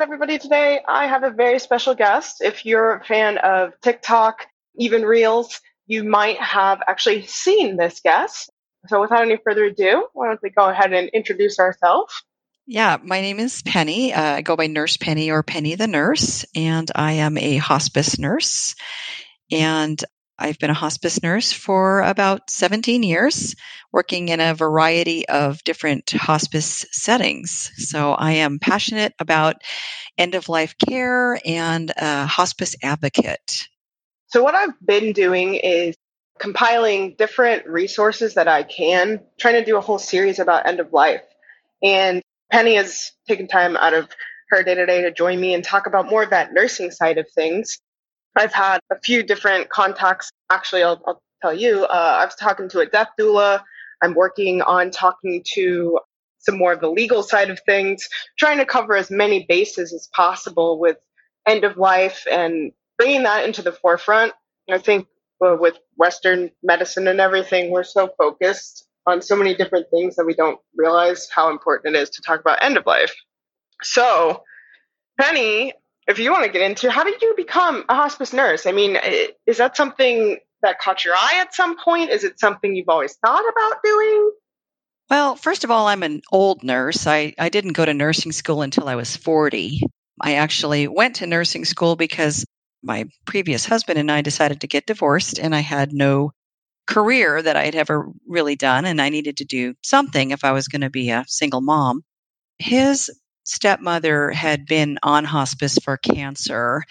episode, everybody. Today, I have a very special guest. If you're a fan of TikTok, even Reels, you might have actually seen this guest. So, without any further ado, why don't we go ahead and introduce ourselves? Yeah, my name is Penny. Uh, I go by Nurse Penny or Penny the Nurse, and I am a hospice nurse. And I've been a hospice nurse for about 17 years, working in a variety of different hospice settings. So I am passionate about end of life care and a hospice advocate. So, what I've been doing is compiling different resources that I can, trying to do a whole series about end of life. And Penny has taken time out of her day to day to join me and talk about more of that nursing side of things. I've had a few different contacts. Actually, I'll, I'll tell you, uh, I was talking to a death doula. I'm working on talking to some more of the legal side of things, trying to cover as many bases as possible with end of life and bringing that into the forefront. I think uh, with Western medicine and everything, we're so focused on so many different things that we don't realize how important it is to talk about end of life. So, Penny, if you want to get into how did you become a hospice nurse? I mean, is that something that caught your eye at some point? Is it something you've always thought about doing? Well, first of all, I'm an old nurse. I, I didn't go to nursing school until I was 40. I actually went to nursing school because my previous husband and I decided to get divorced, and I had no career that I had ever really done, and I needed to do something if I was going to be a single mom. His stepmother had been on hospice for cancer,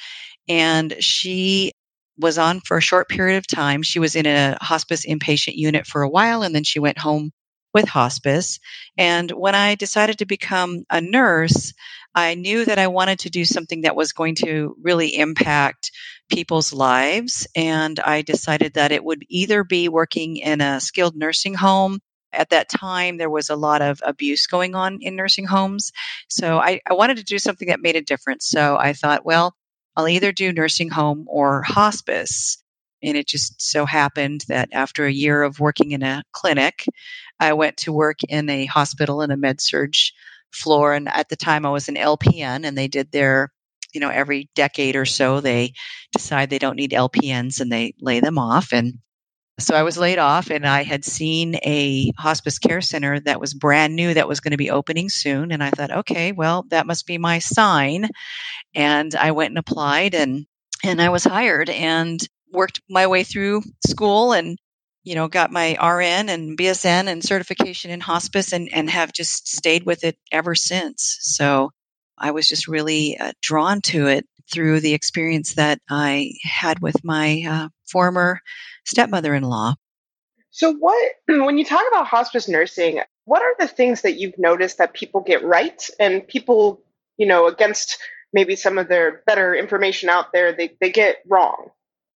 and she was on for a short period of time. She was in a hospice inpatient unit for a while, and then she went home with hospice. And when I decided to become a nurse, I knew that I wanted to do something that was going to really impact people's lives. And I decided that it would either be working in a skilled nursing home. At that time, there was a lot of abuse going on in nursing homes. So I, I wanted to do something that made a difference. So I thought, well, I'll either do nursing home or hospice. And it just so happened that after a year of working in a clinic, I went to work in a hospital in a med surg floor. And at the time, I was an LPN, and they did their, you know, every decade or so, they decide they don't need LPNs and they lay them off. And so I was laid off, and I had seen a hospice care center that was brand new that was going to be opening soon. And I thought, okay, well, that must be my sign. And I went and applied, and and I was hired and worked my way through school and you know, got my RN and BSN and certification in hospice and, and have just stayed with it ever since. So I was just really uh, drawn to it through the experience that I had with my uh, former stepmother in law. So, what, when you talk about hospice nursing, what are the things that you've noticed that people get right and people, you know, against maybe some of their better information out there, they, they get wrong?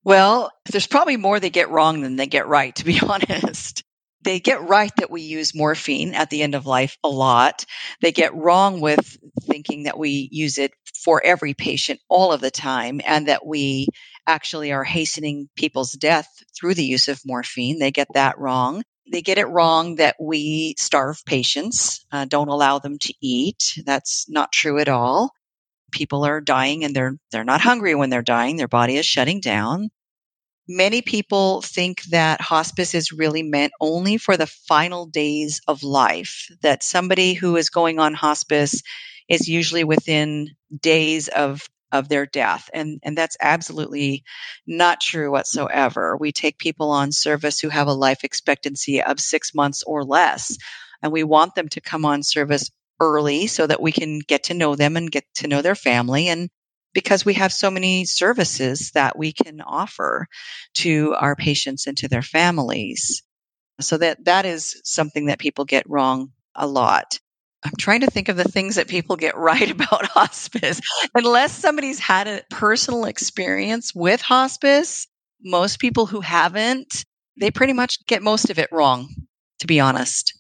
Well, there's probably more they get wrong than they get right, to be honest. They get right that we use morphine at the end of life a lot. They get wrong with thinking that we use it for every patient all of the time and that we actually are hastening people's death through the use of morphine. They get that wrong. They get it wrong that we starve patients, uh, don't allow them to eat. That's not true at all people are dying and they're they're not hungry when they're dying their body is shutting down many people think that hospice is really meant only for the final days of life that somebody who is going on hospice is usually within days of of their death and and that's absolutely not true whatsoever. We take people on service who have a life expectancy of 6 months or less and we want them to come on service early so that we can get to know them and get to know their family and because we have so many services that we can offer to our patients and to their families. So that that is something that people get wrong a lot. I'm trying to think of the things that people get right about hospice. Unless somebody's had a personal experience with hospice, most people who haven't, they pretty much get most of it wrong, to be honest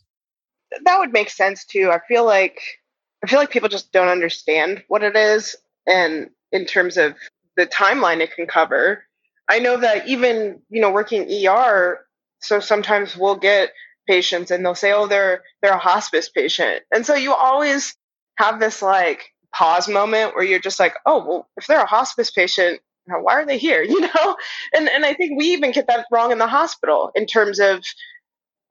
that would make sense too. I feel like I feel like people just don't understand what it is and in terms of the timeline it can cover. I know that even, you know, working ER, so sometimes we'll get patients and they'll say, "Oh, they're they're a hospice patient." And so you always have this like pause moment where you're just like, oh, well, if they're a hospice patient, why are they here? You know? And and I think we even get that wrong in the hospital in terms of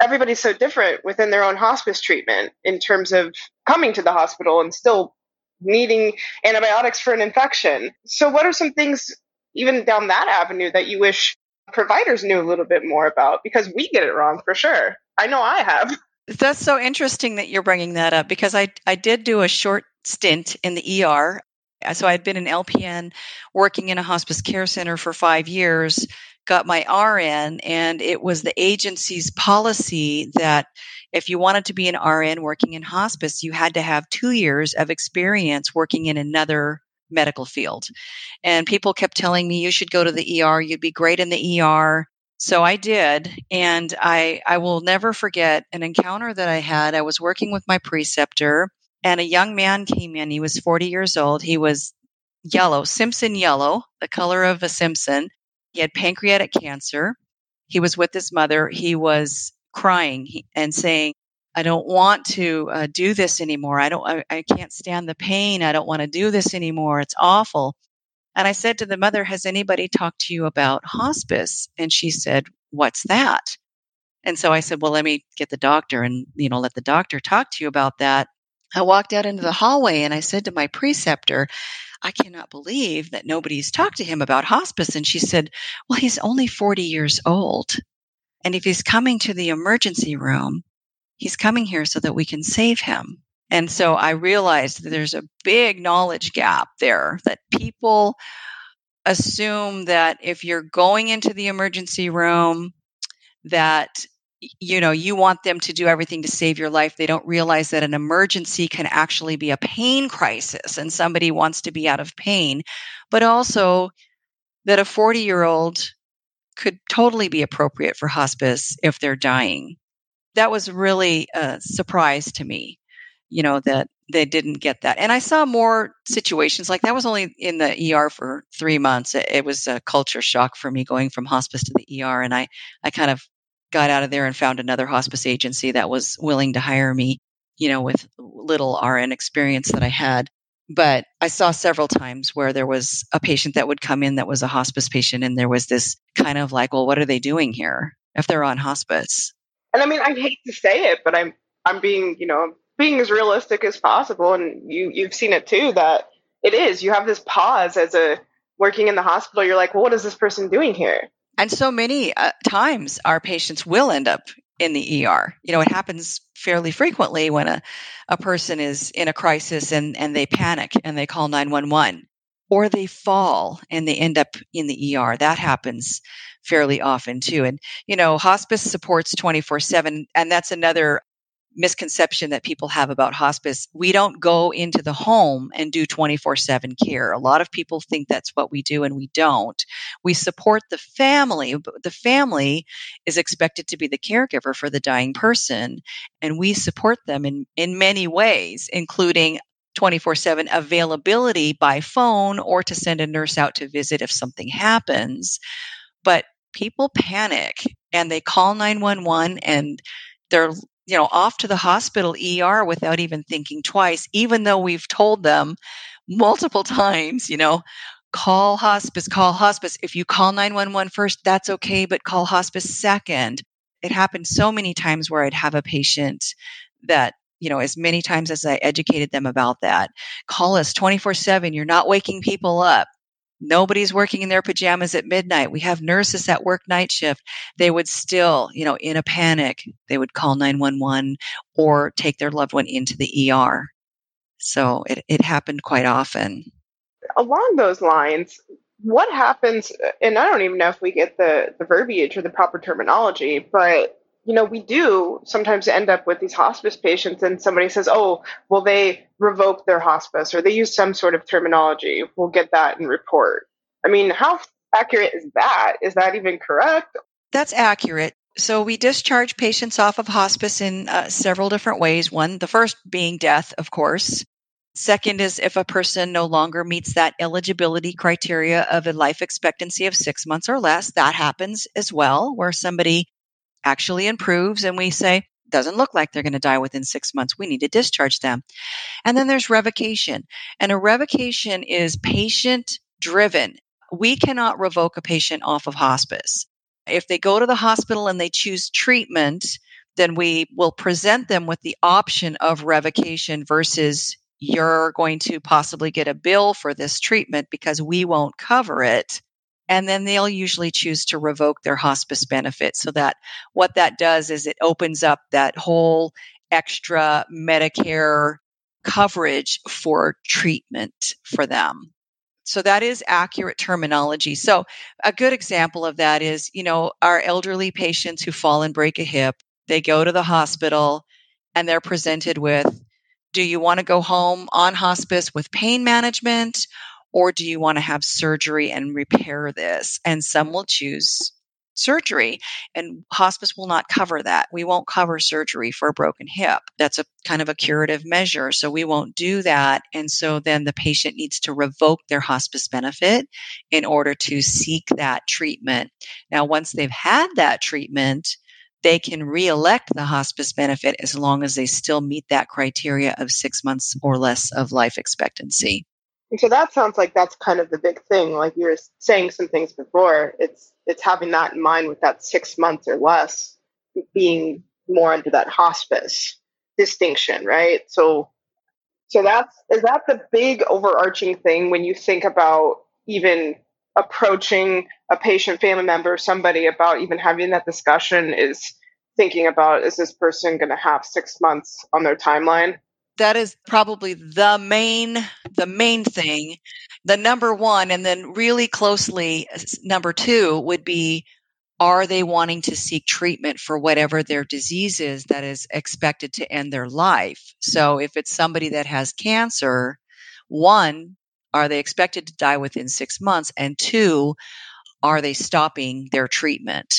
everybody's so different within their own hospice treatment in terms of coming to the hospital and still needing antibiotics for an infection. So what are some things even down that avenue that you wish providers knew a little bit more about because we get it wrong for sure. I know I have. That's so interesting that you're bringing that up because I I did do a short stint in the ER. So I'd been an LPN working in a hospice care center for 5 years, got my RN and it was the agency's policy that if you wanted to be an RN working in hospice, you had to have 2 years of experience working in another medical field. And people kept telling me you should go to the ER, you'd be great in the ER. So I did, and I I will never forget an encounter that I had. I was working with my preceptor, and a young man came in. He was 40 years old. He was yellow, Simpson yellow, the color of a Simpson. He had pancreatic cancer. He was with his mother. He was crying and saying, I don't want to uh, do this anymore. I don't, I, I can't stand the pain. I don't want to do this anymore. It's awful. And I said to the mother, Has anybody talked to you about hospice? And she said, What's that? And so I said, Well, let me get the doctor and, you know, let the doctor talk to you about that. I walked out into the hallway and I said to my preceptor, I cannot believe that nobody's talked to him about hospice. And she said, Well, he's only 40 years old. And if he's coming to the emergency room, he's coming here so that we can save him. And so I realized that there's a big knowledge gap there that people assume that if you're going into the emergency room, that you know you want them to do everything to save your life they don't realize that an emergency can actually be a pain crisis and somebody wants to be out of pain but also that a 40 year old could totally be appropriate for hospice if they're dying that was really a surprise to me, you know, that they didn't get that. And I saw more situations like that was only in the ER for three months. It, it was a culture shock for me going from hospice to the ER. And I, I kind of got out of there and found another hospice agency that was willing to hire me, you know, with little RN experience that I had. But I saw several times where there was a patient that would come in that was a hospice patient, and there was this kind of like, well, what are they doing here if they're on hospice? and I mean, I hate to say it, but I'm I'm being you know being as realistic as possible, and you you've seen it too that it is. You have this pause as a working in the hospital. You're like, well, what is this person doing here? And so many uh, times, our patients will end up in the ER. You know, it happens fairly frequently when a, a person is in a crisis and, and they panic and they call 911 or they fall and they end up in the ER. That happens fairly often too. And, you know, hospice supports 24 7. And that's another misconception that people have about hospice. We don't go into the home and do 24 7 care. A lot of people think that's what we do, and we don't. We support the family, but the family is expected to be the caregiver for the dying person, and we support them in, in many ways, including 24 7 availability by phone or to send a nurse out to visit if something happens. But people panic and they call 911 and they're you know off to the hospital ER without even thinking twice even though we've told them multiple times you know call hospice call hospice. If you call 911 first that's okay but call hospice second. It happened so many times where I'd have a patient that you know as many times as I educated them about that call us 24/7 you're not waking people up nobody's working in their pajamas at midnight. We have nurses that work night shift. They would still, you know, in a panic, they would call 911 or take their loved one into the ER. So it, it happened quite often. Along those lines, what happens, and I don't even know if we get the, the verbiage or the proper terminology, but you know, we do sometimes end up with these hospice patients, and somebody says, "Oh, well, they revoke their hospice, or they use some sort of terminology." We'll get that in report. I mean, how accurate is that? Is that even correct? That's accurate. So we discharge patients off of hospice in uh, several different ways. One, the first being death, of course. Second is if a person no longer meets that eligibility criteria of a life expectancy of six months or less, that happens as well, where somebody actually improves and we say, doesn't look like they're going to die within six months. We need to discharge them. And then there's revocation. And a revocation is patient driven. We cannot revoke a patient off of hospice. If they go to the hospital and they choose treatment, then we will present them with the option of revocation versus you're going to possibly get a bill for this treatment because we won't cover it. And then they'll usually choose to revoke their hospice benefit. So that what that does is it opens up that whole extra Medicare coverage for treatment for them. So that is accurate terminology. So a good example of that is, you know, our elderly patients who fall and break a hip, they go to the hospital and they're presented with do you want to go home on hospice with pain management or do you want to have surgery and repair this? And some will choose surgery and hospice will not cover that. We won't cover surgery for a broken hip. That's a kind of a curative measure. So we won't do that. And so then the patient needs to revoke their hospice benefit in order to seek that treatment. Now, once they've had that treatment, they can re-elect the hospice benefit as long as they still meet that criteria of six months or less of life expectancy. And so that sounds like that's kind of the big thing. Like you were saying some things before, it's it's having that in mind with that six months or less being more into that hospice distinction, right? So so that's is that the big overarching thing when you think about even approaching a patient family member somebody about even having that discussion is thinking about is this person going to have six months on their timeline that is probably the main the main thing the number one and then really closely number two would be are they wanting to seek treatment for whatever their disease is that is expected to end their life so if it's somebody that has cancer one are they expected to die within six months? And two, are they stopping their treatment?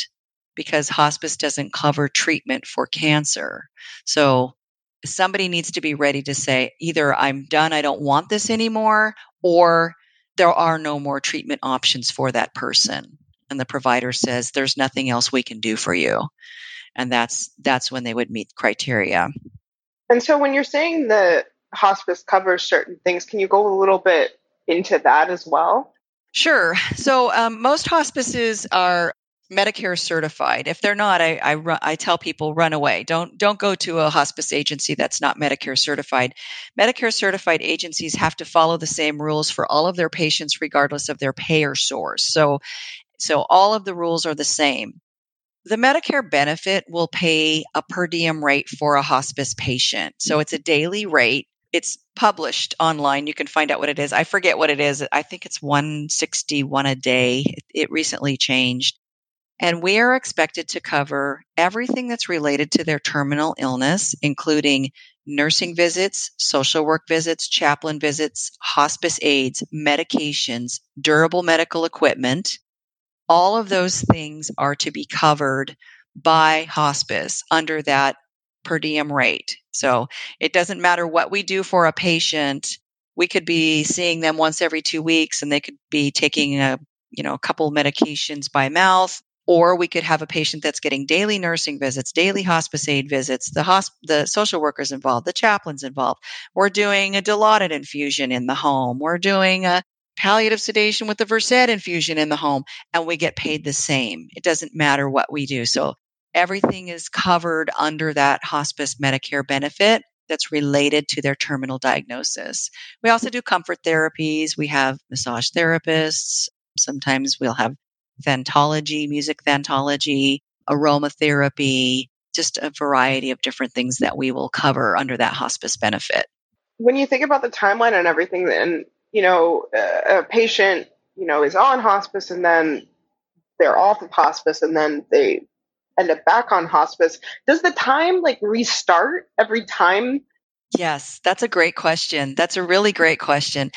Because hospice doesn't cover treatment for cancer. So somebody needs to be ready to say either I'm done, I don't want this anymore, or there are no more treatment options for that person. And the provider says there's nothing else we can do for you. And that's that's when they would meet criteria. And so when you're saying the hospice covers certain things, can you go a little bit into that as well? Sure. So um, most hospices are Medicare certified. If they're not, I, I, I, tell people run away. Don't don't go to a hospice agency that's not Medicare certified. Medicare certified agencies have to follow the same rules for all of their patients, regardless of their payer source. So, so all of the rules are the same. The Medicare benefit will pay a per diem rate for a hospice patient. So it's a daily rate it's published online. You can find out what it is. I forget what it is. I think it's 161 a day. It recently changed. And we are expected to cover everything that's related to their terminal illness, including nursing visits, social work visits, chaplain visits, hospice aides, medications, durable medical equipment. All of those things are to be covered by hospice under that per diem rate. So it doesn't matter what we do for a patient. We could be seeing them once every two weeks and they could be taking a, you know, a couple medications by mouth. Or we could have a patient that's getting daily nursing visits, daily hospice aid visits, the hosp- the social workers involved, the chaplains involved. We're doing a Dilaudid infusion in the home. We're doing a palliative sedation with the Versed infusion in the home, and we get paid the same. It doesn't matter what we do. So everything is covered under that hospice Medicare benefit that's related to their terminal diagnosis. We also do comfort therapies. We have massage therapists. Sometimes we'll have thanatology, music thanatology, aromatherapy, just a variety of different things that we will cover under that hospice benefit. When you think about the timeline and everything, and you know, a patient, you know, is on hospice and then they're off of hospice and then they end up back on hospice, does the time like restart every time? Yes, that's a great question. That's a really great question.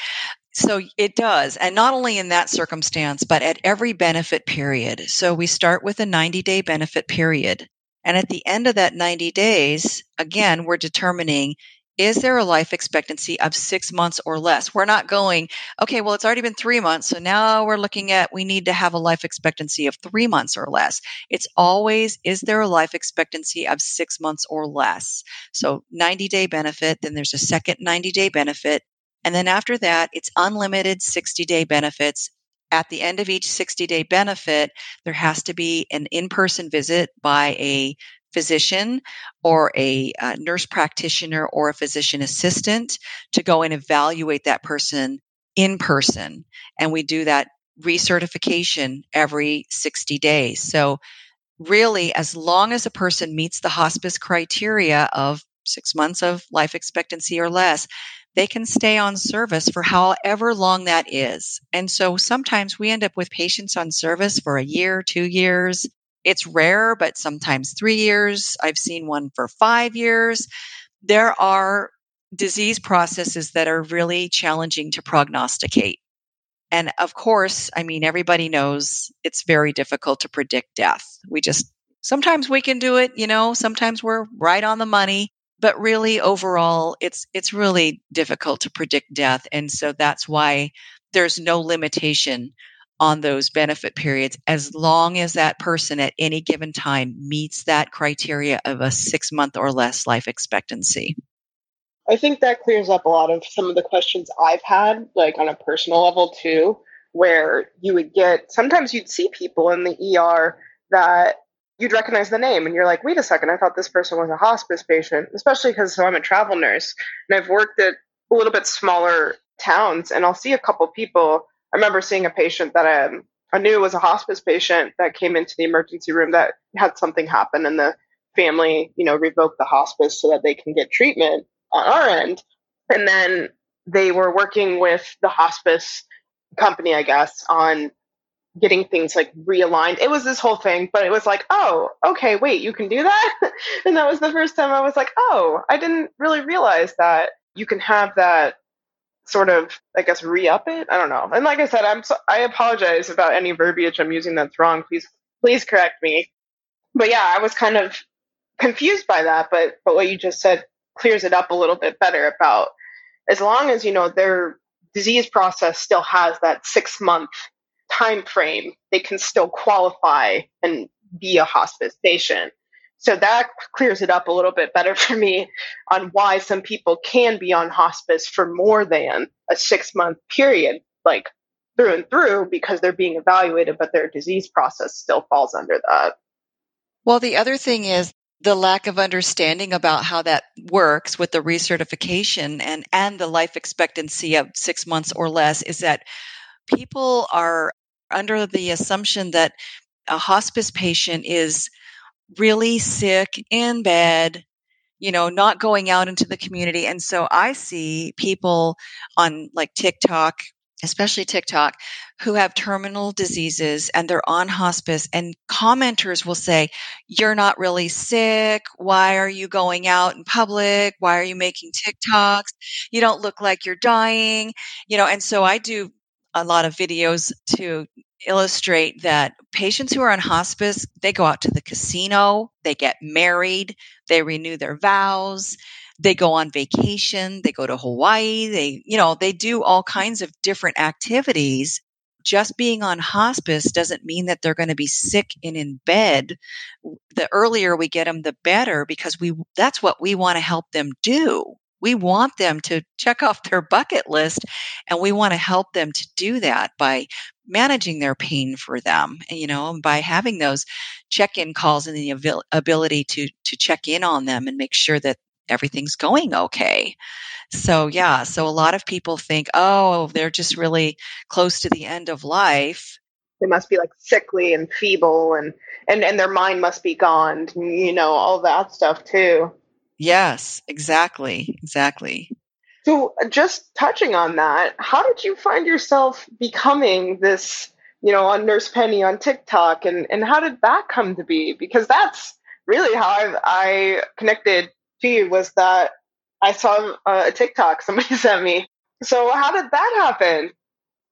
So it does. And not only in that circumstance, but at every benefit period. So we start with a 90 day benefit period. And at the end of that 90 days, again, we're determining is there a life expectancy of six months or less? We're not going, okay, well, it's already been three months. So now we're looking at we need to have a life expectancy of three months or less. It's always, is there a life expectancy of six months or less? So 90 day benefit, then there's a second 90 day benefit. And then after that, it's unlimited 60 day benefits. At the end of each 60 day benefit, there has to be an in person visit by a physician or a uh, nurse practitioner or a physician assistant to go and evaluate that person in person. And we do that recertification every 60 days. So really, as long as a person meets the hospice criteria of six months of life expectancy or less, they can stay on service for however long that is. And so sometimes we end up with patients on service for a year, two years, it's rare, but sometimes three years. I've seen one for five years. There are disease processes that are really challenging to prognosticate. And of course, I mean, everybody knows it's very difficult to predict death. We just, sometimes we can do it, you know, sometimes we're right on the money, but really overall, it's, it's really difficult to predict death. And so that's why there's no limitation on those benefit periods as long as that person at any given time meets that criteria of a six month or less life expectancy. I think that clears up a lot of some of the questions I've had, like on a personal level too, where you would get sometimes you'd see people in the ER that you'd recognize the name and you're like, wait a second, I thought this person was a hospice patient, especially because so I'm a travel nurse and I've worked at a little bit smaller towns and I'll see a couple people I remember seeing a patient that I, um, I knew was a hospice patient that came into the emergency room that had something happen and the family, you know, revoked the hospice so that they can get treatment on our end. And then they were working with the hospice company, I guess, on getting things like realigned. It was this whole thing, but it was like, oh, okay, wait, you can do that? and that was the first time I was like, oh, I didn't really realize that you can have that sort of, I guess, re up it. I don't know. And like I said, I'm so, I apologize about any verbiage I'm using that's wrong. Please, please correct me. But yeah, I was kind of confused by that. But but what you just said clears it up a little bit better about as long as you know their disease process still has that six month time frame, they can still qualify and be a hospice patient. So that clears it up a little bit better for me on why some people can be on hospice for more than a six month period, like through and through, because they're being evaluated, but their disease process still falls under that. Well, the other thing is the lack of understanding about how that works with the recertification and, and the life expectancy of six months or less is that people are under the assumption that a hospice patient is really sick in bed, you know, not going out into the community. And so I see people on like TikTok, especially TikTok, who have terminal diseases and they're on hospice and commenters will say, you're not really sick. Why are you going out in public? Why are you making TikToks? You don't look like you're dying, you know, and so I do a lot of videos to illustrate that patients who are on hospice, they go out to the casino, they get married, they renew their vows, they go on vacation, they go to Hawaii, they, you know, they do all kinds of different activities. Just being on hospice doesn't mean that they're going to be sick and in bed. The earlier we get them, the better because we, that's what we want to help them do. We want them to check off their bucket list and we want to help them to do that by managing their pain for them, you know, by having those check-in calls and the ability to to check in on them and make sure that everything's going okay. So yeah, so a lot of people think, "Oh, they're just really close to the end of life." They must be like sickly and feeble and and and their mind must be gone, you know, all that stuff too. Yes, exactly. Exactly. So, uh, just touching on that, how did you find yourself becoming this, you know, on Nurse Penny on TikTok, and and how did that come to be? Because that's really how I, I connected to you was that I saw a TikTok somebody sent me. So, how did that happen?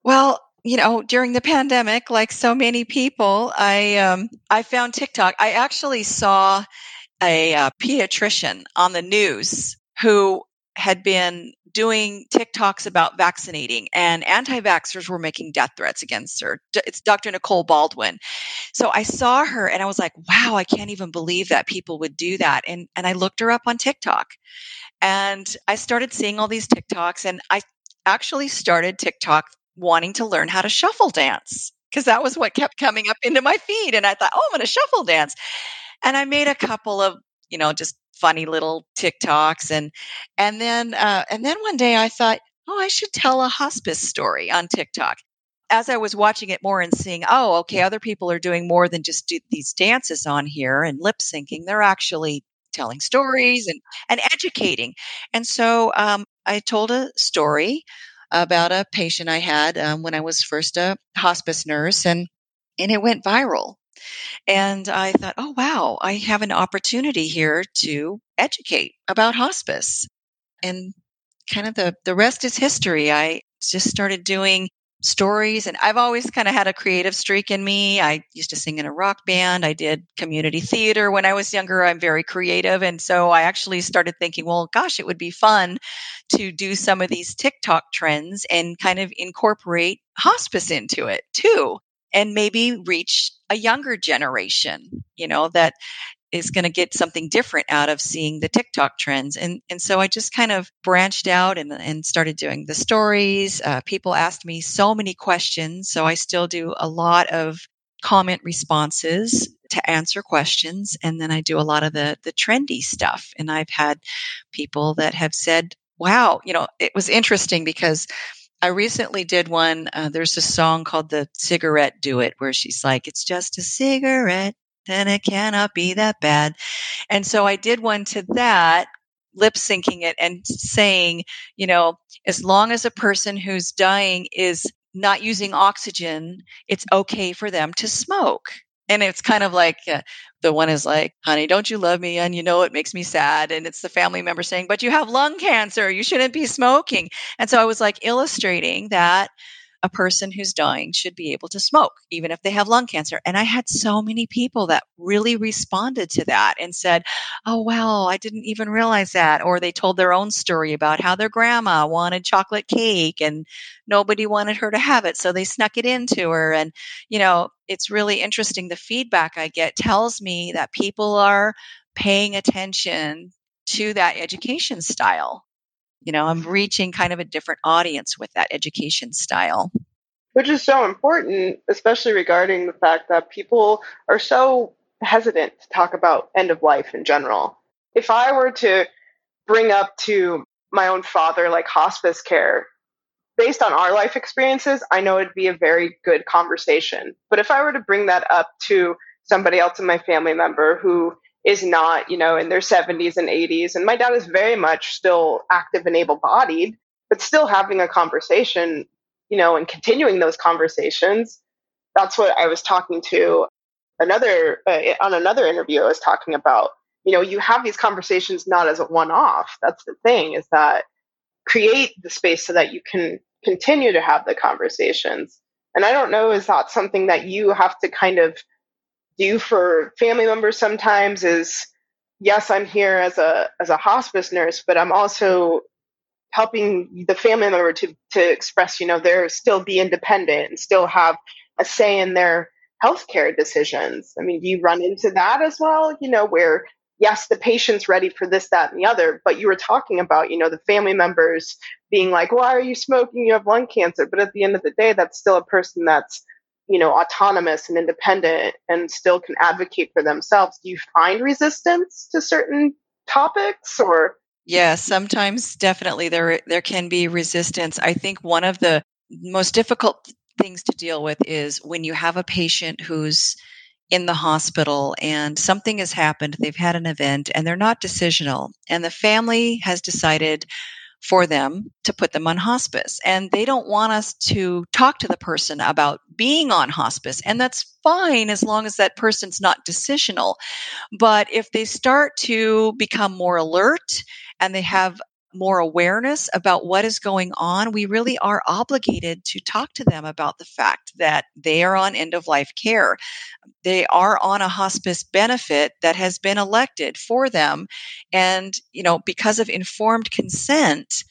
Well, you know, during the pandemic, like so many people, I um, I found TikTok. I actually saw a uh, pediatrician on the news who had been doing TikToks about vaccinating, and anti vaxxers were making death threats against her. It's Dr. Nicole Baldwin. So I saw her and I was like, wow, I can't even believe that people would do that. And, and I looked her up on TikTok and I started seeing all these TikToks, and I actually started TikTok wanting to learn how to shuffle dance because that was what kept coming up into my feed. And I thought, oh, I'm going to shuffle dance. And I made a couple of, you know, just funny little TikToks. And, and then, uh, and then one day I thought, oh, I should tell a hospice story on TikTok. As I was watching it more and seeing, oh, okay, other people are doing more than just do these dances on here and lip syncing. They're actually telling stories and, and educating. And so um, I told a story about a patient I had um, when I was first a hospice nurse, and and it went viral. And I thought, oh wow, I have an opportunity here to educate about hospice. And kind of the the rest is history. I just started doing stories and I've always kind of had a creative streak in me. I used to sing in a rock band. I did community theater when I was younger. I'm very creative and so I actually started thinking, well, gosh, it would be fun to do some of these TikTok trends and kind of incorporate hospice into it too and maybe reach a younger generation, you know, that is going to get something different out of seeing the TikTok trends. And, and so I just kind of branched out and, and started doing the stories. Uh, people asked me so many questions. So I still do a lot of comment responses to answer questions. And then I do a lot of the, the trendy stuff. And I've had people that have said, wow, you know, it was interesting because I recently did one. Uh, there's a song called the Cigarette Duet where she's like, it's just a cigarette then it cannot be that bad. And so I did one to that, lip syncing it and saying, you know, as long as a person who's dying is not using oxygen, it's okay for them to smoke. And it's kind of like uh, the one is like, honey, don't you love me? And you know, it makes me sad. And it's the family member saying, but you have lung cancer. You shouldn't be smoking. And so I was like illustrating that a person who's dying should be able to smoke, even if they have lung cancer. And I had so many people that really responded to that and said, Oh, wow, I didn't even realize that. Or they told their own story about how their grandma wanted chocolate cake and nobody wanted her to have it. So they snuck it into her. And, you know, it's really interesting. The feedback I get tells me that people are paying attention to that education style you know i'm reaching kind of a different audience with that education style. Which is so important especially regarding the fact that people are so hesitant to talk about end of life in general. If i were to bring up to my own father like hospice care based on our life experiences i know it'd be a very good conversation. But if i were to bring that up to somebody else in my family member who is not, you know, in their 70s and 80s. And my dad is very much still active and able bodied, but still having a conversation, you know, and continuing those conversations. That's what I was talking to another, uh, on another interview, I was talking about, you know, you have these conversations not as a one off. That's the thing is that create the space so that you can continue to have the conversations. And I don't know, is that something that you have to kind of do for family members sometimes is yes, I'm here as a as a hospice nurse, but I'm also helping the family member to to express, you know, they're still be independent and still have a say in their healthcare decisions. I mean, do you run into that as well? You know, where yes, the patient's ready for this, that, and the other, but you were talking about, you know, the family members being like, why are you smoking? You have lung cancer. But at the end of the day, that's still a person that's you know autonomous and independent and still can advocate for themselves do you find resistance to certain topics or? Yeah sometimes definitely there there can be resistance. I think one of the most difficult things to deal with is when you have a patient who's in the hospital and something has happened they've had an event and they're not decisional and the family has decided for them to put them on hospice. And they don't want us to talk to the person about being on hospice. And that's fine as long as that person's not decisional. But if they start to become more alert and they have more awareness about what is going on, we really are obligated to talk to them about the fact that they are on end of life care. They are on a hospice benefit that has been elected for them. And, you know, because of informed consent,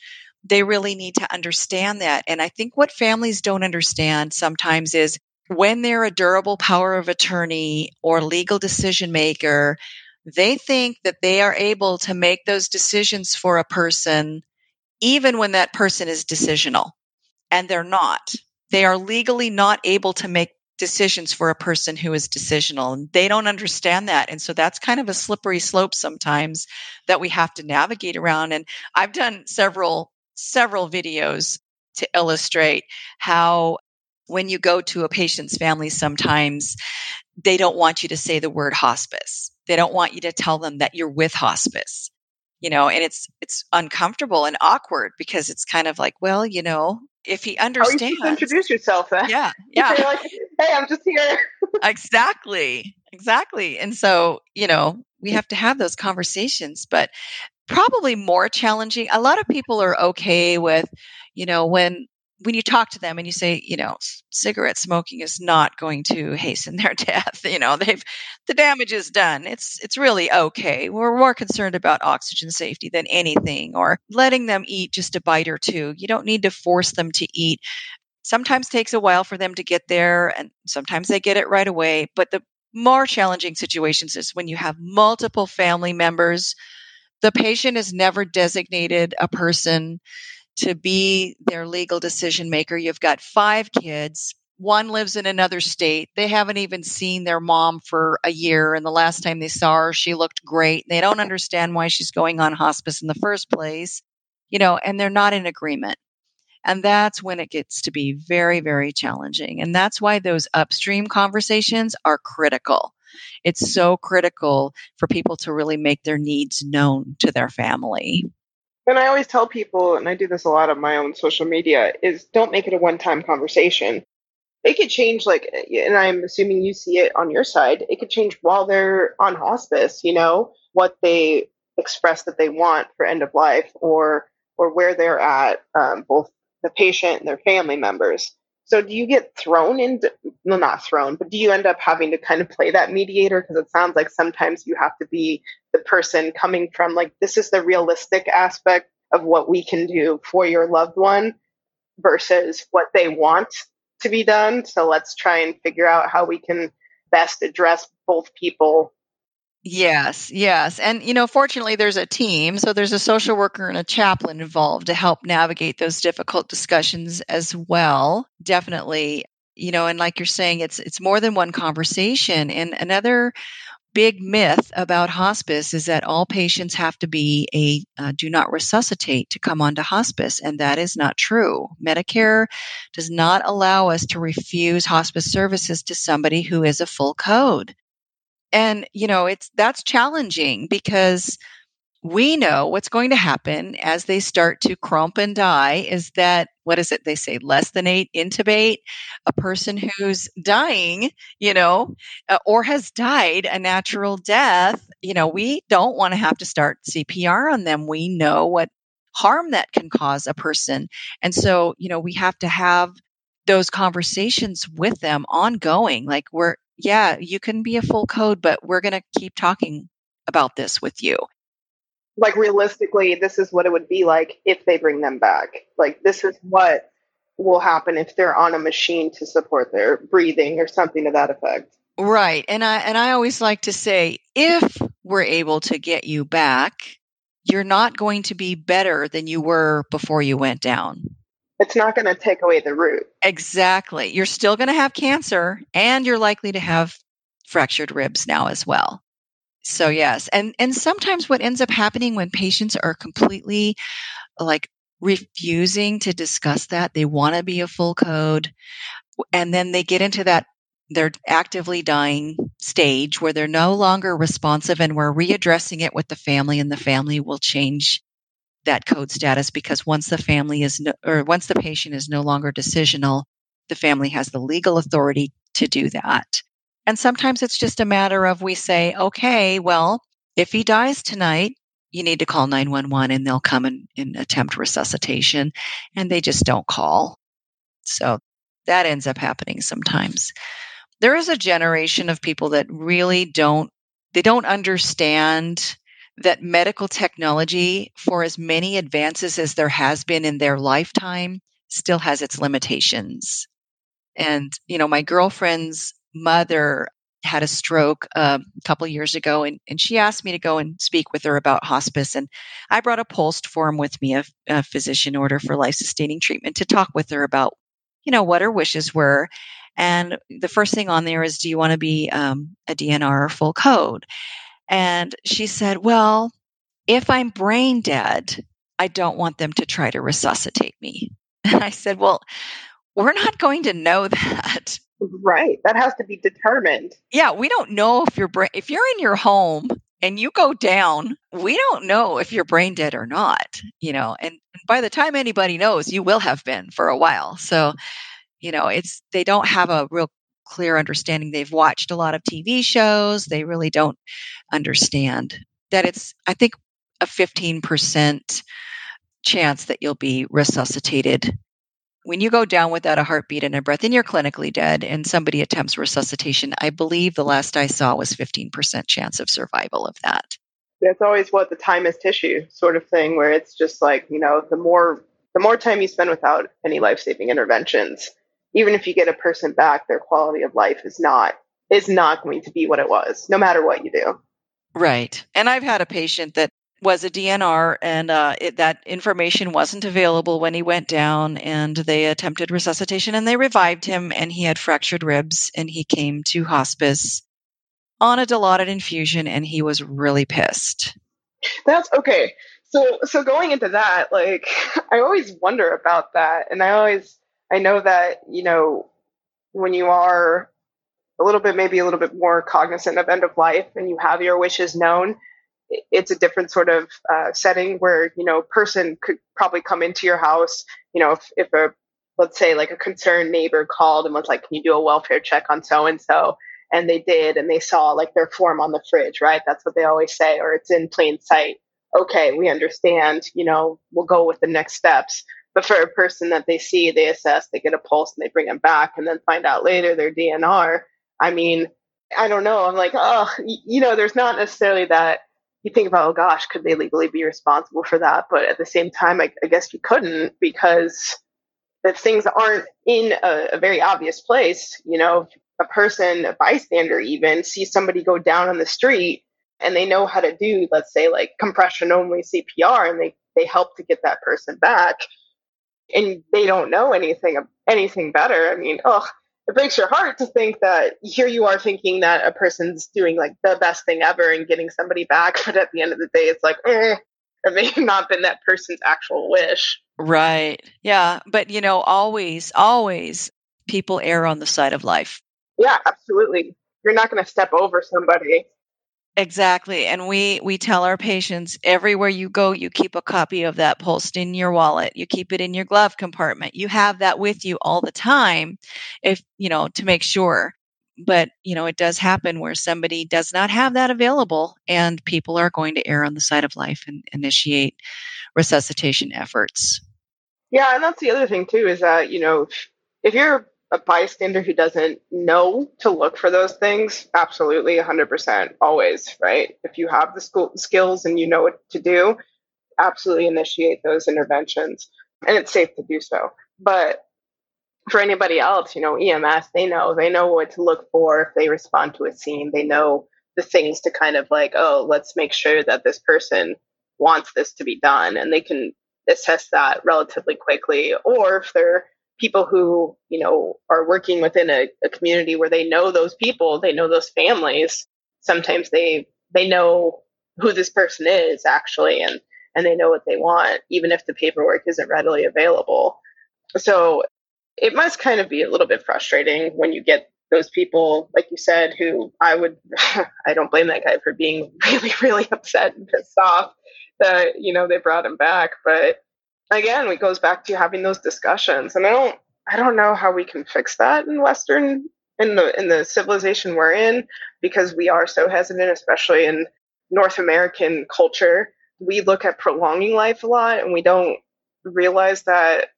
they really need to understand that. And I think what families don't understand sometimes is when they're a durable power of attorney or legal decision maker, they think that they are able to make those decisions for a person even when that person is decisional. And they're not. They are legally not able to make decisions for a person who is decisional and they don't understand that and so that's kind of a slippery slope sometimes that we have to navigate around and i've done several several videos to illustrate how when you go to a patient's family sometimes they don't want you to say the word hospice they don't want you to tell them that you're with hospice you know and it's it's uncomfortable and awkward because it's kind of like well you know if he understands oh, you introduce yourself then. yeah yeah. like, hey i'm just here. Exactly exactly. And so you know we have to have those conversations but probably more challenging a lot of people are okay with you know when when you talk to them and you say, you know, cigarette smoking is not going to hasten their death, you know, they've the damage is done. It's it's really okay. We're more concerned about oxygen safety than anything or letting them eat just a bite or two. You don't need to force them to eat. Sometimes takes a while for them to get there and sometimes they get it right away, but the more challenging situations is when you have multiple family members. The patient is never designated a person to be their legal decision maker. You've got five kids. One lives in another state. They haven't even seen their mom for a year. And the last time they saw her, she looked great. They don't understand why she's going on hospice in the first place, you know, and they're not in agreement. And that's when it gets to be very, very challenging. And that's why those upstream conversations are critical. It's so critical for people to really make their needs known to their family. And I always tell people, and I do this a lot on my own social media, is don't make it a one time conversation. It could change, like, and I'm assuming you see it on your side, it could change while they're on hospice, you know, what they express that they want for end of life or or where they're at, um, both the patient and their family members. So do you get thrown into, well, not thrown, but do you end up having to kind of play that mediator? Because it sounds like sometimes you have to be the person coming from like, this is the realistic aspect of what we can do for your loved one versus what they want to be done. So let's try and figure out how we can best address both people Yes, yes. And, you know, fortunately, there's a team. So there's a social worker and a chaplain involved to help navigate those difficult discussions as well. Definitely. You know, and like you're saying, it's it's more than one conversation. And another big myth about hospice is that all patients have to be a uh, do not resuscitate to come onto hospice, and that is not true. Medicare does not allow us to refuse hospice services to somebody who is a full code. And, you know, it's that's challenging because we know what's going to happen as they start to crump and die is that what is it they say less than eight intubate a person who's dying you know uh, or has died a natural death you know we don't want to have to start cpr on them. We know what harm that can cause a person. And so you know we have to have those conversations with them ongoing. Like we're yeah, you can be a full code, but we're going to keep talking about this with you. Like realistically, this is what it would be like if they bring them back. Like this is what will happen if they're on a machine to support their breathing or something to that effect. Right. And I and I always like to say if we're able to get you back, you're not going to be better than you were before you went down it's not going to take away the root. Exactly. You're still going to have cancer and you're likely to have fractured ribs now as well. So yes, and and sometimes what ends up happening when patients are completely like refusing to discuss that, they want to be a full code and then they get into that they're actively dying stage where they're no longer responsive and we're readdressing it with the family and the family will change that code status because once the family is no, or once the patient is no longer decisional, the family has the legal authority to do that. And sometimes it's just a matter of we say, okay, well, if he dies tonight, you need to call 911 and they'll come and, and attempt resuscitation and they just don't call. So that ends up happening sometimes. There is a generation of people that really don't they don't understand that medical technology for as many advances as there has been in their lifetime still has its limitations. And you know, my girlfriend's mother had a stroke uh, a couple years ago, and, and she asked me to go and speak with her about hospice. And I brought a POLST form with me, a, a physician order for life sustaining treatment, to talk with her about, you know, what her wishes were. And the first thing on there is, do you want to be um, a DNR or full code? And she said, well, if I'm brain dead, I don't want them to try to resuscitate me. And I said, well, we're not going to know that. Right. That has to be determined. Yeah, we don't know if you're brain if you're in your home and you go down, we don't know if you're brain dead or not, you know. And by the time anybody knows, you will have been for a while. So, you know, it's they don't have a real clear understanding. They've watched a lot of TV shows. They really don't understand that it's I think a 15% chance that you'll be resuscitated when you go down without a heartbeat and a breath and you're clinically dead and somebody attempts resuscitation, I believe the last I saw was 15% chance of survival of that. That's always what the time is tissue sort of thing, where it's just like, you know, the more the more time you spend without any life saving interventions, even if you get a person back, their quality of life is not is not going to be what it was, no matter what you do. Right. And I've had a patient that was a DNR, and uh, it, that information wasn't available when he went down. And they attempted resuscitation, and they revived him, and he had fractured ribs, and he came to hospice on a Dilaudid infusion, and he was really pissed. That's okay. So, so going into that, like, I always wonder about that, and I always, I know that you know, when you are a little bit, maybe a little bit more cognizant of end of life, and you have your wishes known it's a different sort of uh, setting where you know person could probably come into your house you know if, if a let's say like a concerned neighbor called and was like can you do a welfare check on so and so and they did and they saw like their form on the fridge right? That's what they always say or it's in plain sight. Okay we understand you know we'll go with the next steps but for a person that they see they assess they get a pulse and they bring them back and then find out later their dnr i mean i don't know. I'm like oh you know there's not necessarily that you think about, oh gosh, could they legally be responsible for that? But at the same time, I, I guess you couldn't because if things aren't in a, a, very obvious place, you know, a person, a bystander even, sees somebody go down on the street and they know how to do, let's say, like compression only CPR, and they they help to get that person back, and they don't know anything anything better. I mean, oh, it breaks your heart to think that here you are thinking that a person's doing like the best thing ever and getting somebody back, but at the end of the day, it's like, eh, it may have not been that person's actual wish. Right. Yeah. But, you know, always, always people err on the side of life. Yeah, absolutely. You're not going to step over somebody. Exactly. And we we tell our patients everywhere you go you keep a copy of that POLST in your wallet. You keep it in your glove compartment. You have that with you all the time if, you know, to make sure. But, you know, it does happen where somebody does not have that available and people are going to err on the side of life and initiate resuscitation efforts. Yeah, and that's the other thing too is that, you know, if you're a bystander who doesn't know to look for those things, absolutely 100% always, right? If you have the school skills and you know what to do, absolutely initiate those interventions. And it's safe to do so. But for anybody else, you know, EMS, they know, they know what to look for if they respond to a scene. They know the things to kind of like, oh, let's make sure that this person wants this to be done. And they can assess that relatively quickly. Or if they're people who you know are working within a, a, community where they know those people they know those families. Sometimes they they know who this person is actually and and they know what they want even if the paperwork isn't readily available. So it must kind of be a little bit frustrating when you get those people like you said who i would i don't blame that guy for being really really upset and pissed off that you know they brought him back but again, it goes back to having those discussions. And I don't, I don't know how we can fix that in Western, in the in the civilization we're in, because we are so hesitant, especially in North American culture. we look at prolonging life a lot and we don't realize that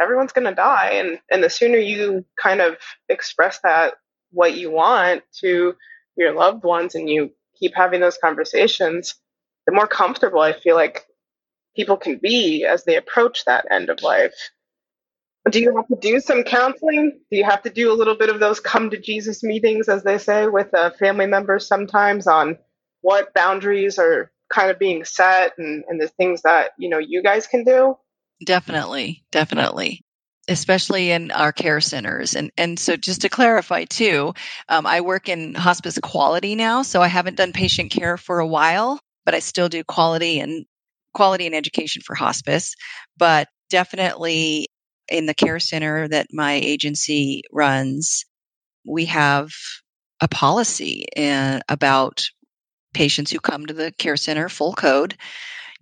everyone's going to die and and the sooner you kind of express that what you want to your loved ones and you keep having those conversations the more comfortable i feel like people can be as they approach that end of life do you have to do some counseling do you have to do a little bit of those come to jesus meetings as they say with uh, family members sometimes on what boundaries are kind of being set and, and the things that you know you guys can do Definitely, definitely. Especially in our care centers. And, and so, just to clarify, too, um, I work in hospice quality now. So, I haven't done patient care for a while, but I still do quality and quality and education for hospice. But definitely in the care center that my agency runs, we have a policy uh, about patients who come to the care center full code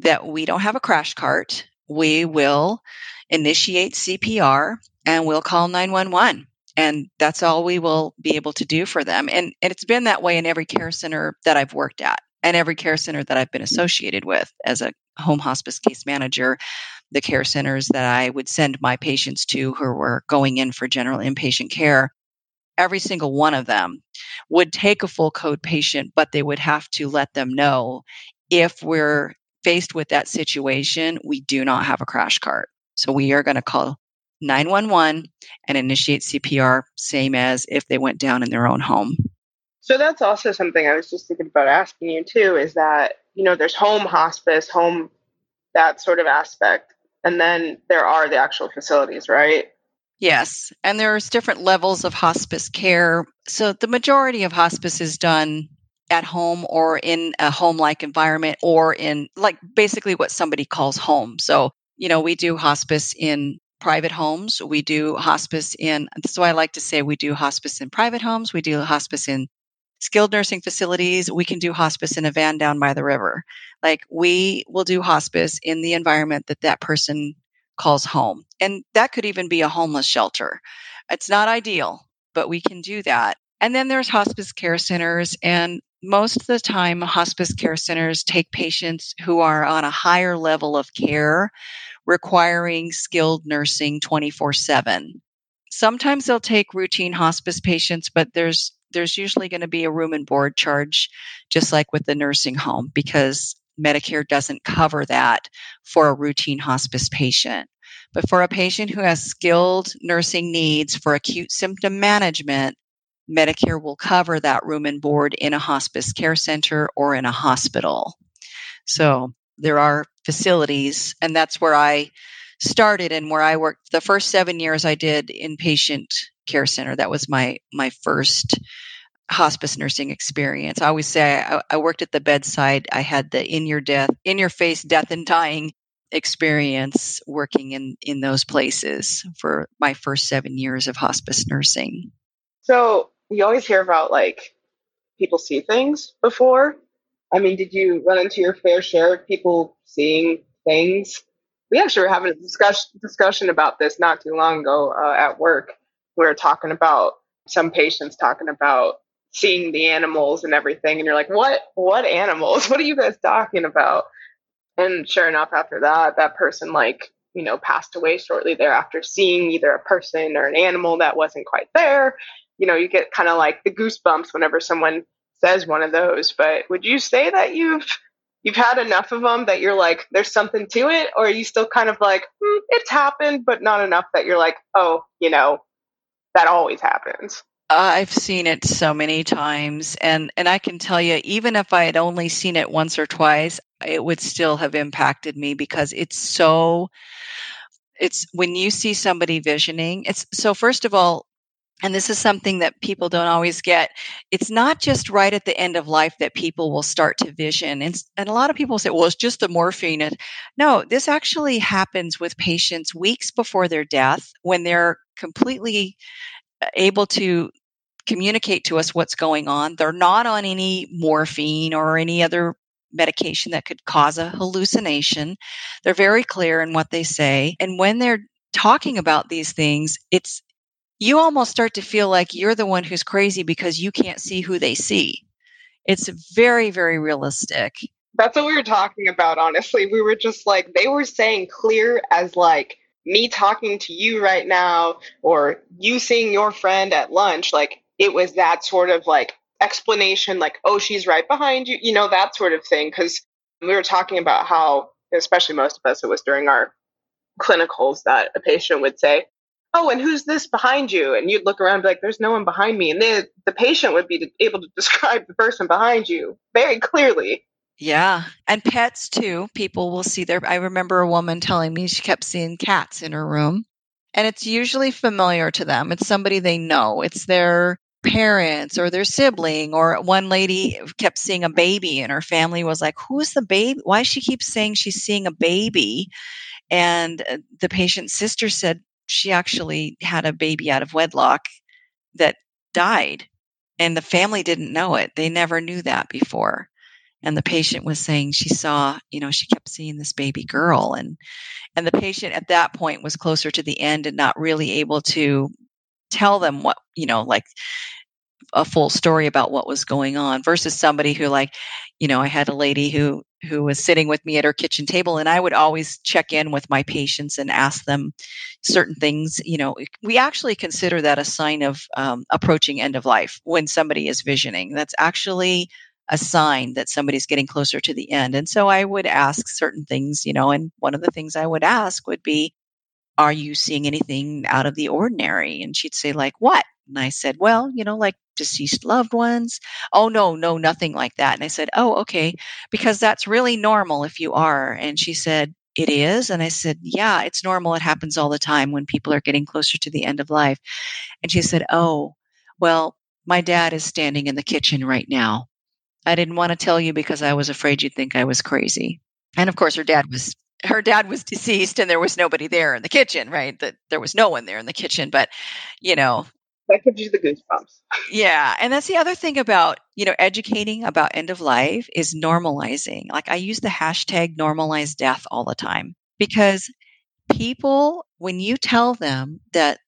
that we don't have a crash cart we will initiate CPR and we'll call 911. And that's all we will be able to do for them. And, and it's been that way in every care center that I've worked at and every care center that I've been associated with as a home hospice case manager. The care centers that I would send my patients to who were going in for general inpatient care, every single one of them would take a full code patient, but they would have to let them know if we're faced with that situation, we do not have a crash cart. So we are going to call 911 and initiate CPR, same as if they went down in their own home. So that's also something I was just thinking about asking you too is that, you know, there's home hospice, home, that sort of aspect. And then there are the actual facilities, right? Yes. And there's different levels of hospice care. So the majority of hospice is done at home or in a home like environment or in like basically what somebody calls home. So, you know, we do hospice in private homes. We do hospice in, so I like to say we do hospice in private homes. We do hospice in skilled nursing facilities. We can do hospice in a van down by the river. Like we will do hospice in the environment that that person calls home. And that could even be a homeless shelter. It's not ideal, but we can do that. And then there's hospice care centers and most of the time, hospice care centers take patients who are on a higher level of care, requiring skilled nursing 24 7. Sometimes they'll take routine hospice patients, but there's there's usually going to be a room and board charge, just like with the nursing home, because Medicare doesn't cover that for a routine hospice patient. But for a patient who has skilled nursing needs for acute symptom management, Medicare will cover that room and board in a hospice care center or in a hospital. So there are facilities, and that's where I started and where I worked. The first seven years I did inpatient care center. That was my my first hospice nursing experience. I always say I, I worked at the bedside. I had the in your death, in your face death and dying experience working in in those places for my first seven years of hospice nursing. So you always hear about like people see things before. I mean, did you run into your fair share of people seeing things? We actually were having a discussion discussion about this not too long ago uh, at work. We were talking about some patients talking about seeing the animals and everything, and you're like, "What? What animals? What are you guys talking about?" And sure enough, after that, that person like you know passed away shortly thereafter, seeing either a person or an animal that wasn't quite there, you know, you get kind of like the goosebumps whenever someone says one of those. But would you say that you've you've had enough of them that you're like, there's something to it, or are you still kind of like, mm, it's happened, but not enough that you're like, oh, you know, that always happens. I've seen it so many times and and I can tell you even if I had only seen it once or twice it would still have impacted me because it's so it's when you see somebody visioning it's so first of all and this is something that people don't always get it's not just right at the end of life that people will start to vision and, and a lot of people say well it's just the morphine and no this actually happens with patients weeks before their death when they're completely uh, able to communicate to us what's going on they're not on any morphine or any other medication that could cause a hallucination they're very clear in what they say and when they're talking about these things it's you almost start to feel like you're the one who's crazy because you can't see who they see. It's very, very realistic. That's what we were talking about, honestly. We were just like, they were saying clear as like me talking to you right now or you seeing your friend at lunch. Like it was that sort of like explanation, like, oh, she's right behind you, you know, that sort of thing. Cause we were talking about how, especially most of us, it was during our clinicals that a patient would say, oh, and who's this behind you? And you'd look around like, there's no one behind me. And the, the patient would be able to describe the person behind you very clearly. Yeah. And pets too. People will see their, I remember a woman telling me she kept seeing cats in her room. And it's usually familiar to them. It's somebody they know. It's their parents or their sibling or one lady kept seeing a baby and her family was like who's the baby why she keeps saying she's seeing a baby and uh, the patient's sister said she actually had a baby out of wedlock that died and the family didn't know it they never knew that before and the patient was saying she saw you know she kept seeing this baby girl. And and the patient at that point was closer to the end and not really able to tell them what you know like a full story about what was going on versus somebody who like you know i had a lady who who was sitting with me at her kitchen table and i would always check in with my patients and ask them certain things you know. We actually consider that a sign of um, approaching end of life when somebody is visioning. That's actually a sign that somebody's getting closer to the end and so i would ask certain things you know and one of the things i would ask would be are you seeing anything out of the ordinary and she'd say like what and I said, Well, you know, like deceased loved ones. Oh, no, no, nothing like that. And I said, Oh, okay, because that's really normal if you are. And she said, It is. And I said, Yeah, it's normal. It happens all the time when people are getting closer to the end of life. And she said, Oh, well, my dad is standing in the kitchen right now. I didn't want to tell you because I was afraid you'd think I was crazy. And of course, her dad was her dad was deceased and there was nobody there in the kitchen, right? That there was no one there in the kitchen, but you know, that gives you the goosebumps. Yeah. And that's the other thing about, you know, educating about end of life is normalizing. Like I use the hashtag normalize death all the time because people, when you tell them that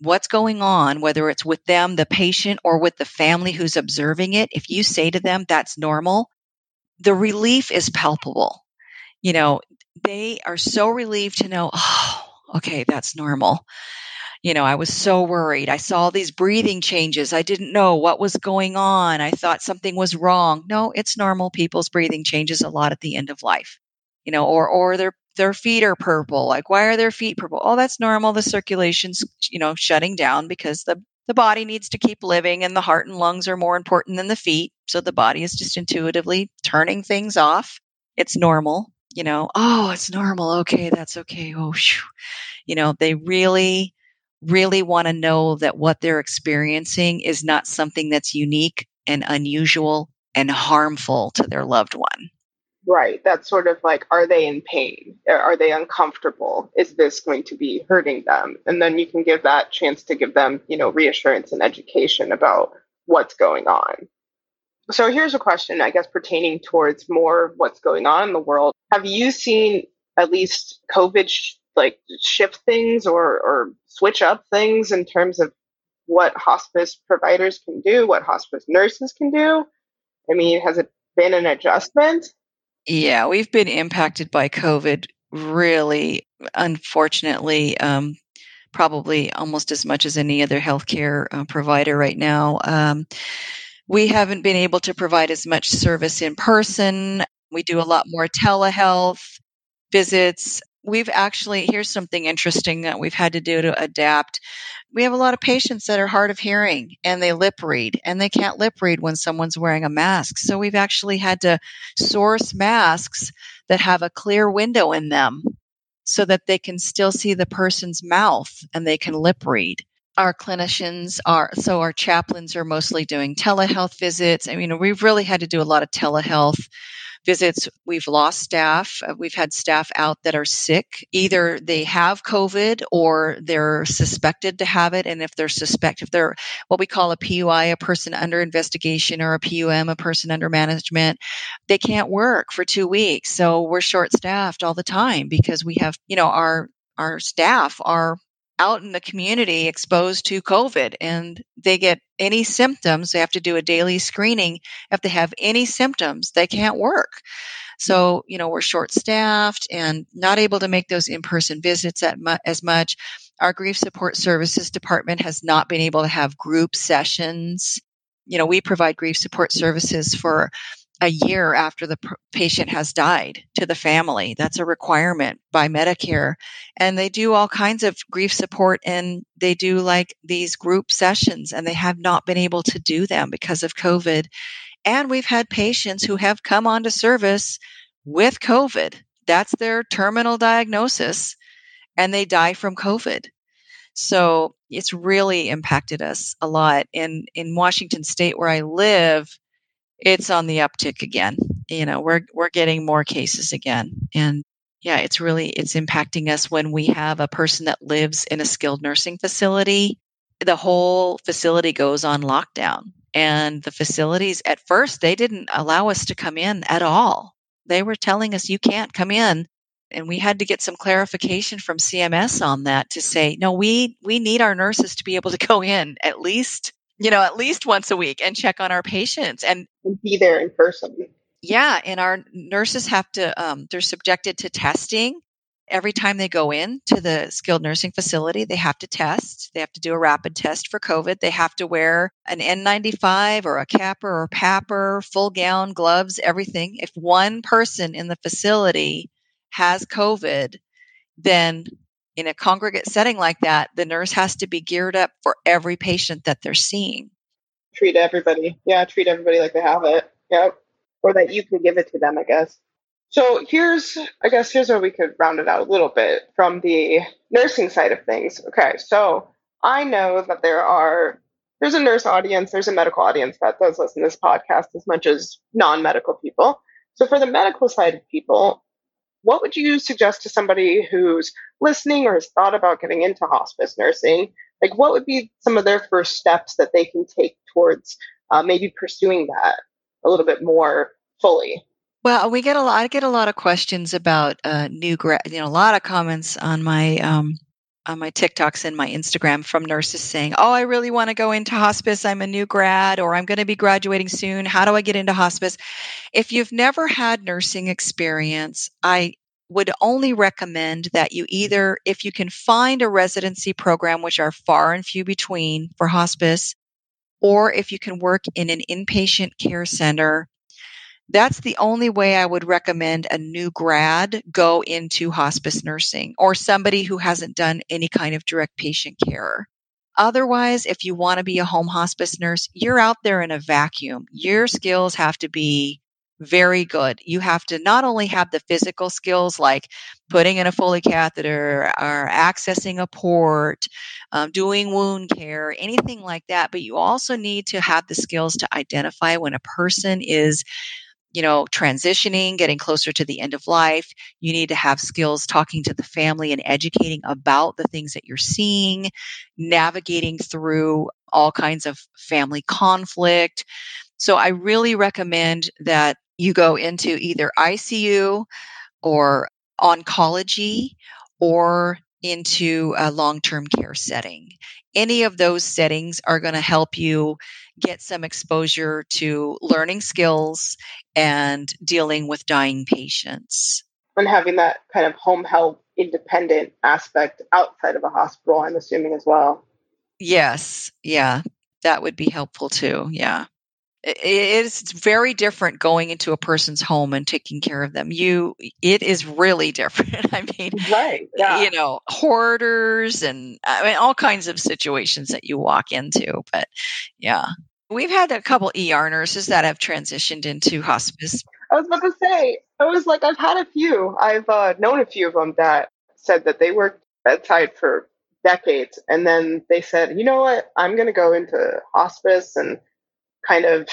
what's going on, whether it's with them, the patient, or with the family who's observing it, if you say to them that's normal, the relief is palpable. You know, they are so relieved to know, oh, okay, that's normal you know, I was so worried. I saw these breathing changes. I didn't know what was going on. I thought something was wrong. No, it's normal. People's breathing changes a lot at the end of life. You know, or or their their feet are purple. Like why are their feet purple? Oh, that's normal. The circulation's, you know, shutting down because the the body needs to keep living and the heart and lungs are more important than the feet. So the body is just intuitively turning things off. It's normal, you know. Oh, it's normal. Okay, that's okay. Oh, whew. you know, they really really want to know that what they're experiencing is not something that's unique and unusual and harmful to their loved one. Right. That's sort of like, are they in pain? Are they uncomfortable? Is this going to be hurting them? And then you can give that chance to give them, you know, reassurance and education about what's going on. So here's a question, I guess, pertaining towards more what's going on in the world. Have you seen at least COVID like shift things or or switch up things in terms of what hospice providers can do, what hospice nurses can do? I mean, has it been an adjustment? Yeah, we've been impacted by COVID really, unfortunately, um, probably almost as much as any other healthcare uh, provider right now. Um, we haven't been able to provide as much service in person. We do a lot more telehealth visits we've actually here's something interesting that we've had to do to adapt. We have a lot of patients that are hard of hearing and they lip read and they can't lip read when someone's wearing a mask. So we've actually had to source masks that have a clear window in them so that they can still see the person's mouth and they can lip read. Our clinicians are so our chaplains are mostly doing telehealth visits. I mean we've really had to do a lot of telehealth visits. We've lost staff. Uh, we've had staff out that are sick. Either they have COVID or they're suspected to have it. And if they're suspect, if they're what we call a PUI, a person under investigation, or a PUM, a person under management, they can't work for two weeks. So we're short staffed all the time because we have, you know, our our staff are out in the community exposed to COVID and they get any symptoms, they have to do a daily screening. If they have any symptoms, they can't work. So, mm. you know, we're short staffed and not able to make those in person visits mu- as much. Our grief support services department has not been able to have group sessions. You know, we provide grief support services for a year after the patient has died to the family. That's a requirement by Medicare. And they do all kinds of grief support and they do like these group sessions and they have not been able to do them because of COVID. And we've had patients who have come onto service with COVID. That's their terminal diagnosis and they die from COVID. So it's really impacted us a lot. And in Washington state where I live, it's on the uptick again. You know, we're we're getting more cases again. And yeah, it's really it's impacting us when we have a person that lives in a skilled nursing facility. The whole facility goes on lockdown. And the facilities at first they didn't allow us to come in at all. They were telling us you can't come in and we had to get some clarification from CMS on that to say no we we need our nurses to be able to go in at least you know, at least once a week and check on our patients and, and be there in person. Yeah. And our nurses have to, um, they're subjected to testing every time they go in to the skilled nursing facility. They have to test. They have to do a rapid test for COVID. They have to wear an N95 or a CAPR or PAPR, full gown, gloves, everything. If one person in the facility has COVID, then in a congregate setting like that, the nurse has to be geared up for every patient that they're seeing. Treat everybody. Yeah, treat everybody like they have it. Yep. Or that you can give it to them, I guess. So here's, I guess, here's where we could round it out a little bit from the nursing side of things. Okay, so I know that there are, there's a nurse audience, there's a medical audience that does listen to this podcast as much as non medical people. So for the medical side of people, what would you suggest to somebody who's listening or has thought about getting into hospice nursing? Like, what would be some of their first steps that they can take towards uh, maybe pursuing that a little bit more fully? Well, we get a lot. I get a lot of questions about uh, new grad. You know, a lot of comments on my um, on my TikToks and my Instagram from nurses saying, "Oh, I really want to go into hospice. I'm a new grad, or I'm going to be graduating soon. How do I get into hospice?" If you've never had nursing experience, I would only recommend that you either, if you can find a residency program, which are far and few between for hospice, or if you can work in an inpatient care center that's the only way I would recommend a new grad go into hospice nursing or somebody who hasn't done any kind of direct patient care. Otherwise, if you want to be a home hospice nurse, you're out there in a vacuum. Your skills have to be very good. You have to not only have the physical skills like putting in a Foley catheter or accessing a port, um, doing wound care, anything like that, but you also need to have the skills to identify when a person is you know, transitioning, getting closer to the end of life. You need to have skills talking to the family and educating about the things that you're seeing, navigating through all kinds of family conflict. So I really recommend that you go into either ICU or oncology or into a long term care setting. Any of those settings are going to help you get some exposure to learning skills and dealing with dying patients. And having that kind of home health independent aspect outside of a hospital, I'm assuming as well. Yes. Yeah. That would be helpful too. Yeah. It is very different going into a person's home and taking care of them. You, it is really different. I mean, right? Yeah. You know, hoarders and I mean, all kinds of situations that you walk into. But yeah, We've had a couple ER nurses that have transitioned into hospice. I was about to say, I was like, I've had a few. I've uh, known a few of them that said that they worked bedside for decades. And then they said, you know what? I'm going to go into hospice and kind of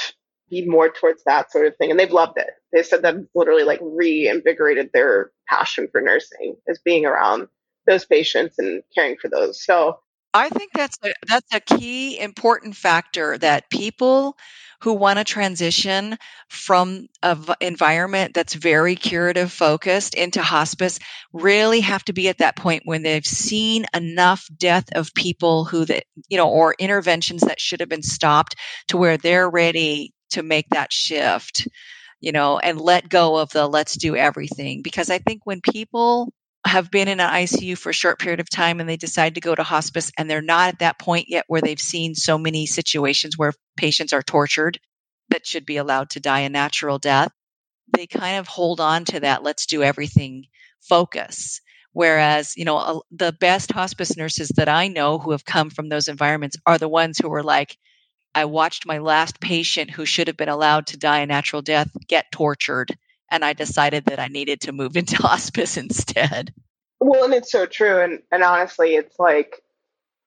be more towards that sort of thing. And they've loved it. They said that literally like reinvigorated their passion for nursing, is being around those patients and caring for those. So I think that's a, that's a key important factor that people who want to transition from an environment that's very curative focused into hospice really have to be at that point when they've seen enough death of people who that you know or interventions that should have been stopped to where they're ready to make that shift you know, and let go of the let's do everything. Because I think when people have been in an ICU for a short period of time and they decide to go to hospice and they're not at that point yet where they've seen so many situations where patients are tortured that should be allowed to die a natural death, they kind of hold on to that let's do everything focus. Whereas, you know, the best hospice nurses that I know who have come from those environments are the ones who were like, I watched my last patient who should have been allowed to die a natural death get tortured. And I decided that I needed to move into hospice instead. Well, and it's so true. And, and honestly, it's like,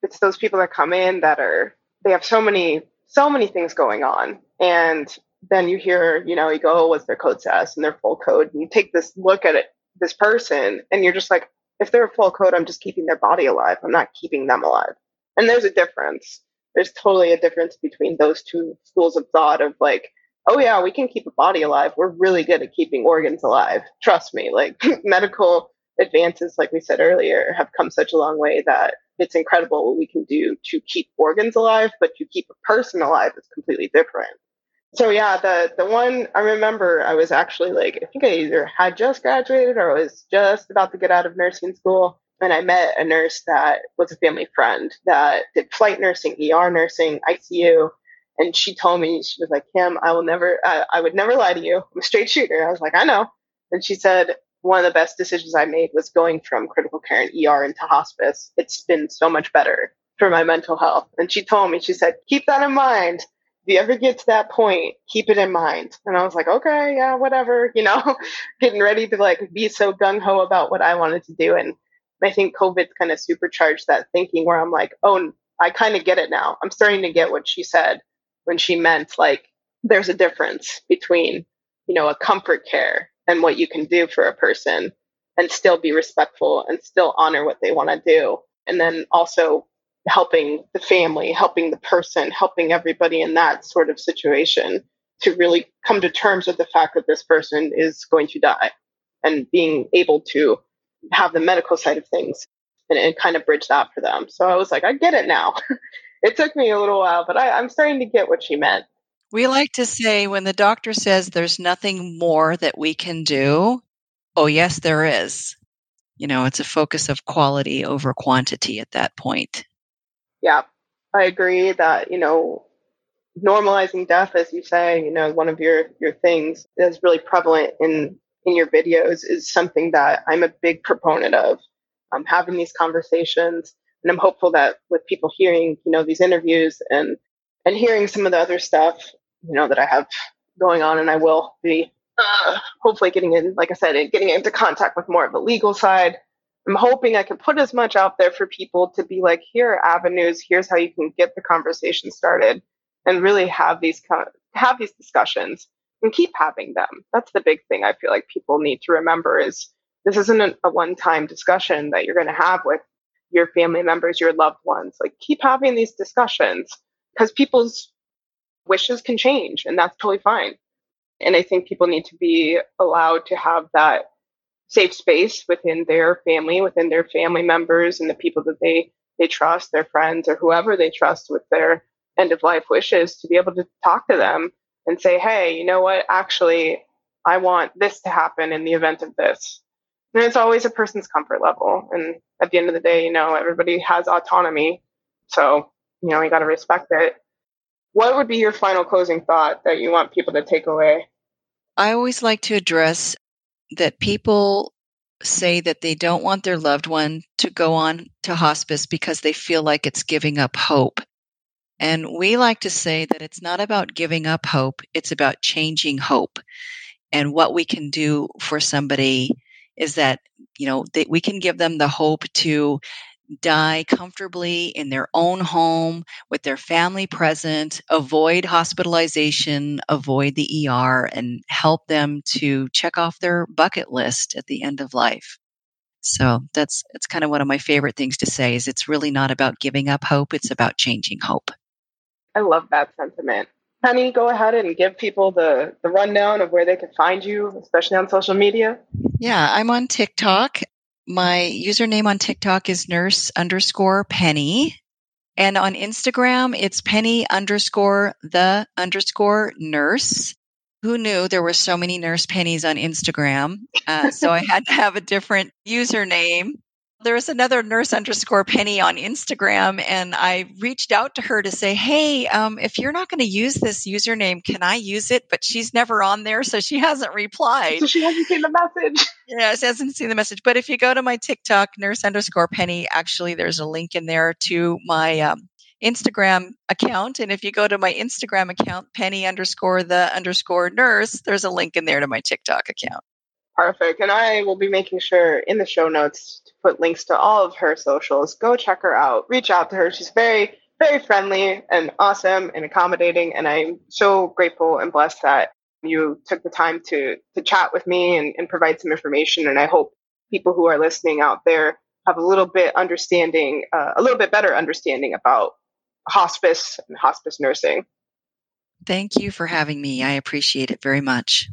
it's those people that come in that are, they have so many, so many things going on. And then you hear, you know, you go, oh, what's their code says and their full code. And you take this look at it, this person, and you're just like, if they're a full code, I'm just keeping their body alive. I'm not keeping them alive. And there's a difference there's totally a difference between those two schools of thought of like, oh yeah, we can keep a body alive. We're really good at keeping organs alive. Trust me, like medical advances, like we said earlier, have come such a long way that it's incredible what we can do to keep organs alive, but to keep a person alive is completely different. So yeah, the the one I remember I was actually like I think I either had just graduated or I was just about to get out of nursing school and I met a nurse that was a family friend that did flight nursing, ER nursing, ICU. And she told me, she was like, Kim, I will never, uh, I would never lie to you. I'm a straight shooter. I was like, I know. And she said, one of the best decisions I made was going from critical care and ER into hospice. It's been so much better for my mental health. And she told me, she said, keep that in mind. If you ever get to that point, keep it in mind. And I was like, okay, yeah, whatever, you know, getting ready to like be so gung ho about what I wanted to do. And I think COVID's kind of supercharged that thinking where I'm like, oh, I kind of get it now. I'm starting to get what she said when she meant like there's a difference between, you know, a comfort care and what you can do for a person and still be respectful and still honor what they want to do. And then also helping the family, helping the person, helping everybody in that sort of situation to really come to terms with the fact that this person is going to die and being able to have the medical side of things and, and kind of bridge that for them. So I was like, I get it now. it took me a little while, but I, I'm starting to get what she meant. We like to say when the doctor says there's nothing more that we can do, oh, yes, there is. You know, it's a focus of quality over quantity at that point. Yeah, I agree that, you know, normalizing death, as you say, you know, one of your, your things is really prevalent in in your videos is something that I'm a big proponent of. Um, having these conversations, and I'm hopeful that with people hearing, you know, these interviews and and hearing some of the other stuff, you know, that I have going on, and I will be uh, hopefully getting in, like I said, getting into contact with more of the legal side. I'm hoping I can put as much out there for people to be like, here are avenues, here's how you can get the conversation started, and really have these have these discussions and keep having them. That's the big thing I feel like people need to remember is this isn't a, a one-time discussion that you're going to have with your family members, your loved ones. Like keep having these discussions because people's wishes can change and that's totally fine. And I think people need to be allowed to have that safe space within their family, within their family members and the people that they they trust, their friends or whoever they trust with their end of life wishes to be able to talk to them and say, hey, you know what? Actually, I want this to happen in the event of this. And it's always a person's comfort level. And at the end of the day, you know, everybody has autonomy. So, you know, you got to respect it. What would be your final closing thought that you want people to take away? I always like to address that people say that they don't want their loved one to go on to hospice because they feel like it's giving up hope. And we like to say that it's not about giving up hope, it's about changing hope. And what we can do for somebody is that, you know, that we can give them the hope to die comfortably in their own home with their family present, avoid hospitalization, avoid the ER, and help them to check off their bucket list at the end of life. So that's it's kind of one of my favorite things to say is it's really not about giving up hope, it's about changing hope. I love that sentiment. Penny, go ahead and give people the, the rundown of where they can find you, especially on social media. Yeah, I'm on TikTok. My username on TikTok is nurse underscore penny. And on Instagram, it's penny underscore the underscore nurse. who knew there were so many nurse pennies on Instagram? Uh, so I had to have a different username. There was another nurse underscore penny on Instagram, and I reached out to her to say, Hey, um, if you're not going to use this username, can I use it? But she's never on there, so she hasn't replied. So she hasn't seen the message. Yeah, she hasn't seen the message. But if you go to my TikTok, nurse underscore penny, actually, there's a link in there to my um, Instagram account. And if you go to my Instagram account, penny underscore the underscore nurse, there's a link in there to my TikTok account. Perfect. And I will be making sure in the show notes put links to all of her socials. Go check her out. Reach out to her. She's very, very friendly and awesome and accommodating. And I'm so grateful and blessed that you took the time to to chat with me and, and provide some information. And I hope people who are listening out there have a little bit understanding, uh, a little bit better understanding about hospice and hospice nursing. Thank you for having me. I appreciate it very much.